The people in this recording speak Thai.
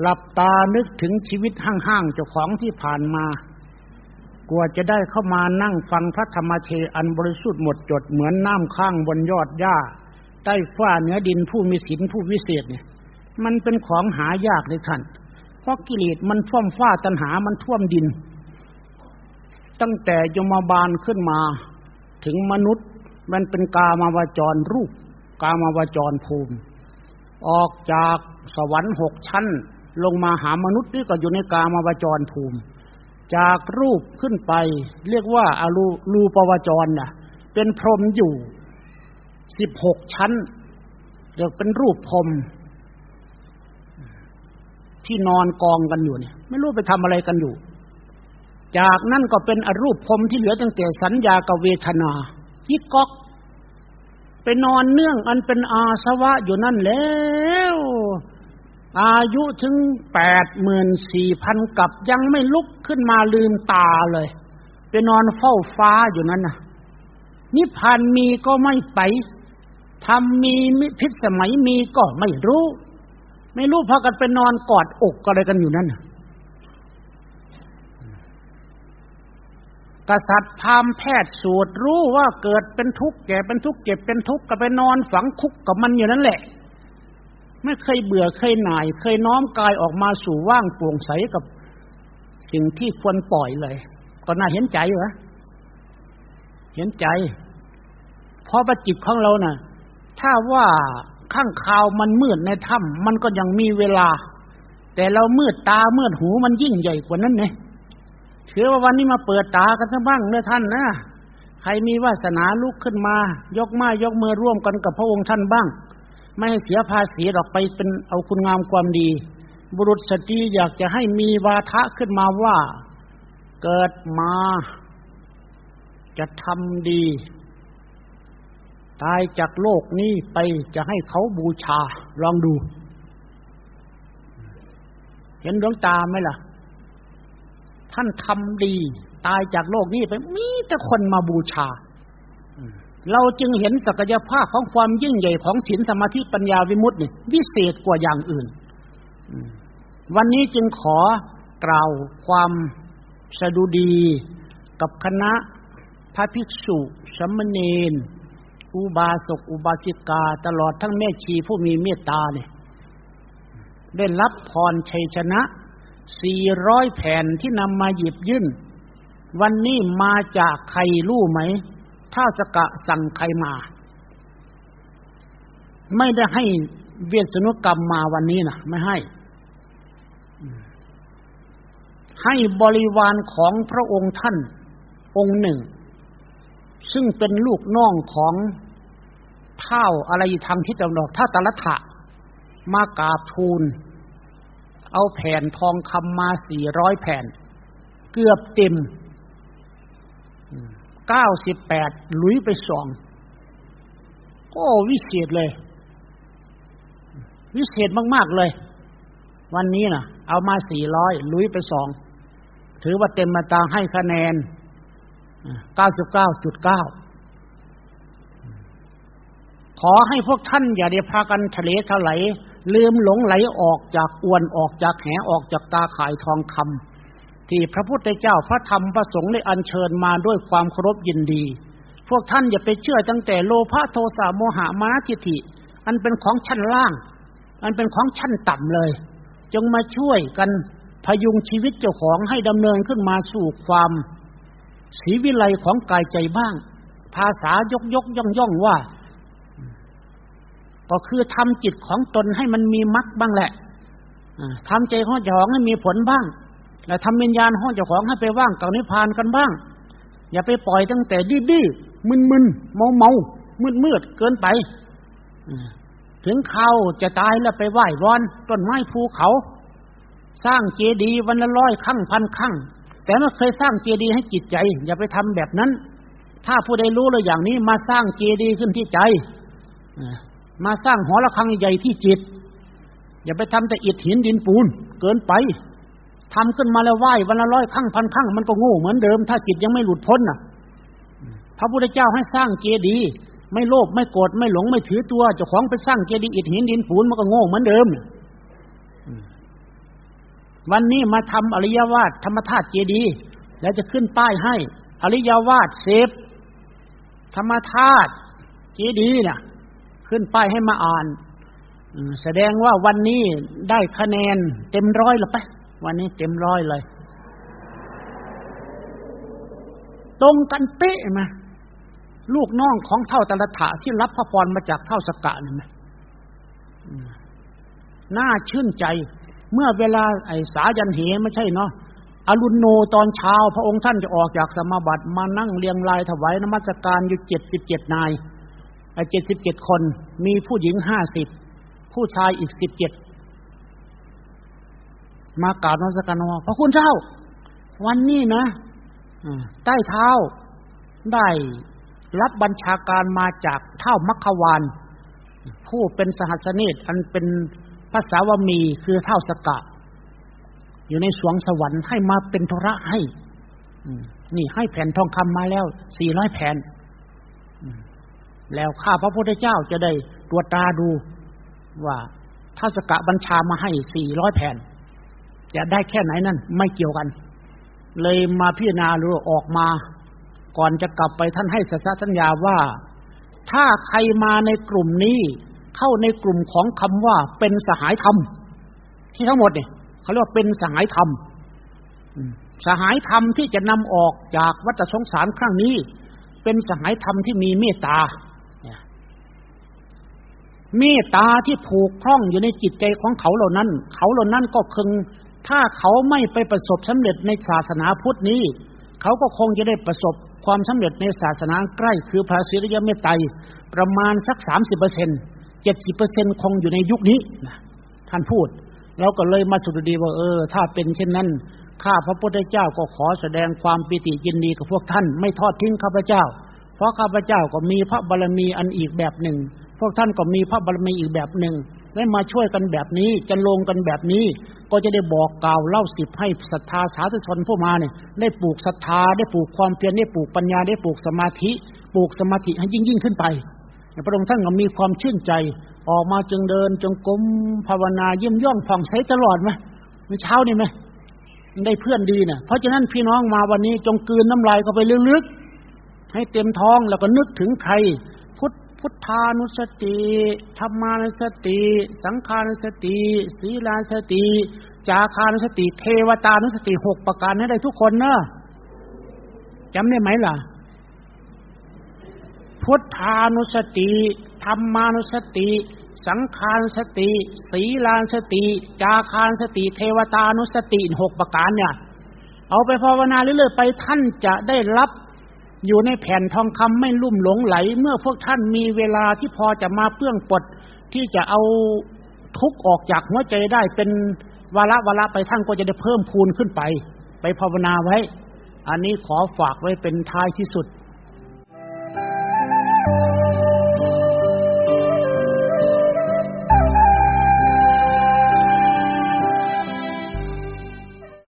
หลับตานึกถึงชีวิตห้างๆเจ้าของที่ผ่านมากลัวจะได้เข้ามานั่งฟังพระธรรมเทอันบริสุทธิ์หมดจดเหมือนน้ำข้างบนยอดหญ้า ใต้ฝ้าเนื้อดินผู้มีศีลผู้วิเศษเนี่ย มันเป็นของหายากเลยท่าน เพราะกิเลสมันท่วมฟ้าตันหามันท่วมดิน ตั้งแต่ยมบาลขึ้นมาถึงมนุษย์มันเป็นกามาวจรรูป กามาวจรภูมิ ออกจากสวรรค์หกชั้น ลงมาหามนุษย์นี่ก็อยู่ในกามาวจรภูมิ จากรูปขึ้นไป เรียกว่าอารูรูปวจรน่ะ เป็นพรหมอยู่สิบหกชั้นเรียกเป็นรูปพรหมที่นอนกองกันอยู่เนี่ย ไม่รู้ไปทำอะไรกันอยู่ จากนั้นก็เป็นอรูปพรหมที่เหลือตั้งแต่สัญญากับเวทนายิกก๊อกไปนอนเนื่องอันเป็นอาสวะอยู่นั่นแล้ว อายุถึงแปดหมื่นสี่พันกับยังไม่ลุกขึ้นมาลืมตาเลยไปนอนเฝ้าฟ้าอยู่นั่นน่ะ นิพพานมีก็ไม่ไปทำมีพิษสมัยมีก็ไม่รู้ ไม่รู้พากันไปนอนกอดอกอะไรกันอยู่นั่นน่ะกษัตริย์พามแพทย์สูตรรู้ว่าเกิดเป็นทุกข์แก่เป็นทุกข์เจ็บเป็นทุกข์ก็ไปนอนฝังคุกกับมันอยู่นั่นแหละ ไม่เคยเบื่อเคยหน่าย เคยน้อมกายออกมาสู่ว่างโปร่งใสกับสิ่งที่ควรปล่อยเลย ก็น่าเห็นใจเหรอเห็นใจ เพราะประจิตของเรานะ่ะ ถ้าว่าข้างข่าวมันมืดในถ้ำมันก็ยังมีเวลา แต่เรามืดตามืดหูมันยิ่งใหญ่กว่านั้นไงถือว่าวันนี้มาเปิดตากันซะบ้างเนื้อท่านนะใครมีวาสนาลุกขึ้นมา ยกมายกมือร่วมกันกับพระองค์ท่านบ้าง ไม่ให้เสียภาษีออกไปเป็นเอาคุณงามความดี บุรุษสตรีอยากจะให้มีวาทะขึ้นมาว่า เกิดมา จะทำดี ตายจากโลกนี้ไปจะให้เขาบูชาลองดู เห็นดวงตาไหมล่ะ ท่านทำดี ตายจากโลกนี้ไปมีแต่คนมาบูชา เราจึงเห็นศักยภาพของความยิ่งใหญ่ของศีลสมาธิปัญญาวิมุตตินี่วิเศษกว่าอย่างอื่น วันนี้จึงขอกล่าวความสดุดีกับคณะพระภิกษุสมณเณรอุบาสกอุบาสิกาตลอดทั้งแม่ชีผู้มีเมตตาเนี่ยได้รับพรชัยชนะสี่ร้อยแผ่นที่นำมาหยิบยื่น วันนี้มาจากใครรู้ไหม ถ้าสกะสั่งใครมา ไม่ได้ให้เวียนสนุกรรมมาวันนี้นะไม่ให้ ให้บริวารของพระองค์ท่าน องค์หนึ่ง ซึ่งเป็นลูกน้องของเท่าอะไรทางทิศตะวันออกท่าตลัทะมากราบทูล เอาแผ่นทองคำมาสี่ร้อยแผ่น เกือบเต็ม เก้าสิบแปดลุยไปสองโอ้วิเศษเลย วิเศษมาก ๆ เลย วันนี้นะเอามาสี่ร้อยลุยไปสองถือว่าเต็มมาตาให้คะแนนเก้าสิบเก้าจุดเก้าขอให้พวกท่านอย่าได้พากันทะเลทลายลืมหลงไหลออกจากอวนออกจากแหออกจากตาข่ายทองคำ ที่พระพุทธเจ้าพระธรรมพระสงฆ์ได้อัญเชิญมาด้วยความเคารพยินดี พวกท่านอย่าไปเชื่อตั้งแต่โลภะโทสะโมหะมาทิฐิ อันเป็นของชั้นล่าง อันเป็นของชั้นต่ำเลย จงมาช่วยกันพยุงชีวิตเจ้าของให้ดำเนินขึ้นมาสู่ความสีวิไลของกายใจบ้าง ภาษายกยกย่องย่องว่า ก็คือทำจิตของตนให้มันมีมรรคบ้างแหละทำใจของเจ้าของให้มีผลบ้าง แล้วทำวิญญาณของเจ้าของให้ไปว่างกับนิพพานกันบ้าง อย่าไปปล่อยตั้งแต่ดื้อมึนมึนเมาเมามืดมืดเกินไปถึงเขาจะตายแล้วไปไหว้วอนต้นไม้ภูเขา สร้างเจดีย์วันละร้อยครั้งพันครั้งแต่ไม่เคยสร้างเจดีย์ให้จิตใจ อย่าไปทำแบบนั้น ถ้าผู้ใดรู้เลยอย่างนี้ มาสร้างเจดีย์ขึ้นที่ใจมาสร้างหอระฆังใหญ่ที่จิต อย่าไปทำแต่อิฐหินดินปูนเกินไป ทำขึ้นมาแล้วไหว้วันละร้อยครั้งพันครั้งมันก็โง่เหมือนเดิม ถ้าจิตยังไม่หลุดพ้นน่ะ พระพุทธเจ้าให้สร้างเจดีย์ไม่โลภไม่โกรธไม่หลงไม่ถือตัวเจ้าของไปสร้างเจดีย์อิฐหินดินปูนมันก็โง่เหมือนเดิมวันนี้มาทำอริยวาสธรรมธาตุเจดีย์แล้วจะขึ้นป้ายให้ อริยวาสเสพธรรมธาตุเจดีย์เนี่ยขึ้นป้ายให้มาอ่านแสดงว่าวันนี้ได้คะแนนเต็มร้อยหรือปะ วันนี้เต็มร้อยเลย ตรงกันเป๊ะไหมลูกน้องของเท่าตะลถะที่รับพระพรมาจากเท่าสกะนี่ไหมน่าชื่นใจ เมื่อเวลาไอ้สายันเหไม่ใช่เนาะอรุณโนตอนเช้าพระองค์ท่านจะออกจากสมาบัติมานั่งเรียงรายถวายนมัสการอยู่เจ็ดสิบเจ็ดนายไอ้เจ็ดสิบเจ็ดคน มีผู้หญิงห้าสิบผู้ชายอีกสิบเจ็ด มากราบนมัสการว่าพระคุณเจ้า วันนี้นะใต้เท้าได้รับบัญชาการมาจากเท่ามัคควานผู้เป็นสหัสเนตอันเป็นภาษาวมีคือเท่าสกะ อยู่ในสวงสวรรค์ให้มาเป็นธุระให้นี่ให้แผ่นทองคำมาแล้วสี่ร้อยแผ่นแล้วข้าพระพุทธเจ้าจะได้ตรวจตาดูว่าท่าสกะบัญชามาให้สี่ร้อยแผ่น จะได้แค่ไหนนั่นไม่เกี่ยวกัน เลยมาพิจารณาหรือออกมา ก่อนจะกลับไปท่านให้สัจสัญญาว่า ถ้าใครมาในกลุ่มนี้ เข้าในกลุ่มของคำว่าเป็นสหายธรรม ที่ทั้งหมดเนี่ยเขาเรียกว่าเป็นสหายธรรมสหายธรรมที่จะนำออกจากวัฏสงสารครั้งนี้ เป็นสหายธรรมที่มีเมตตาเมตตาที่ผูกคล้องอยู่ในจิตใจของเขาเหล่านั้น เขาเหล่านั้นก็คึง ถ้าเขาไม่ไปประสบสำเร็จในศาสนาพุทธนี้ เขาก็คงจะได้ประสบความสำเร็จในศาสนาใกล้คือพระศิริยเมตไตรประมาณสักสามสิบเปอร์เซ็นเจ็ดสิบเปอร์เซ็นคงอยู่ในยุคนี้นะท่านพูด แล้วก็เลยมาสุดดีว่าเออ ถ้าเป็นเช่นนั้นข้าพระพุทธเจ้าก็ขอแสดงความปิติยินดีกับพวกท่าน ไม่ทอดทิ้งข้าพเจ้า เพราะข้าพเจ้าก็มีพระบารมีอันอีกแบบหนึ่ง พวกท่านก็มีพระบารมีอีกแบบหนึ่งได้มาช่วยกันแบบนี้จะลงกันแบบนี้ ก็จะได้บอกกล่าวเล่าสิบให้ศรัทธาสาธุชนผู้มาเนี่ยได้ปลูกศรัทธาได้ปลูกความเพียรได้ปลูกปัญญาได้ปลูกสมาธิ ปลูกสมาธิให้ยิ่งยิ่งขึ้นไปพระองค์ท่านก็มีความชื่นใจ ออกมาจึงเดินจงกรมภาวนาเยี่ยมย่องผ่องใสตลอดไหมเมื่อเช้านี่ไหมได้เพื่อนดีเนะ่ะ เพราะฉะนั้นพี่น้องมาวันนี้จงกืนน้ำลายเข้าไปลึกๆให้เต็มท้องแล้วก็นึกถึงใคร พุทธานุสติธรรมานุสติ สังขานุสติ ศีลานุสติ จาคานุสติ เทวตานุสติหกประการให้ได้ทุกคนเนอะจำได้ไหมล่ะ พุทธานุสติธรรมานุสติ สังขารสติ ศีลานสติ จาคารสติ เทวตานุสติหกประการเนี่ย เอาไปภาวนาเรื่อยๆไปท่านจะได้รับ อยู่ในแผ่นทองคำไม่ลุ่มหลงไหล เมื่อพวกท่านมีเวลาที่พอจะมาเพื่องปลดที่จะเอาทุกออกจากหัวใจได้เป็นวาระวาระไปท่านก็จะได้เพิ่มพูนขึ้นไป ไปภาวนาไว้ อันนี้ขอฝากไว้เป็นท้ายที่สุด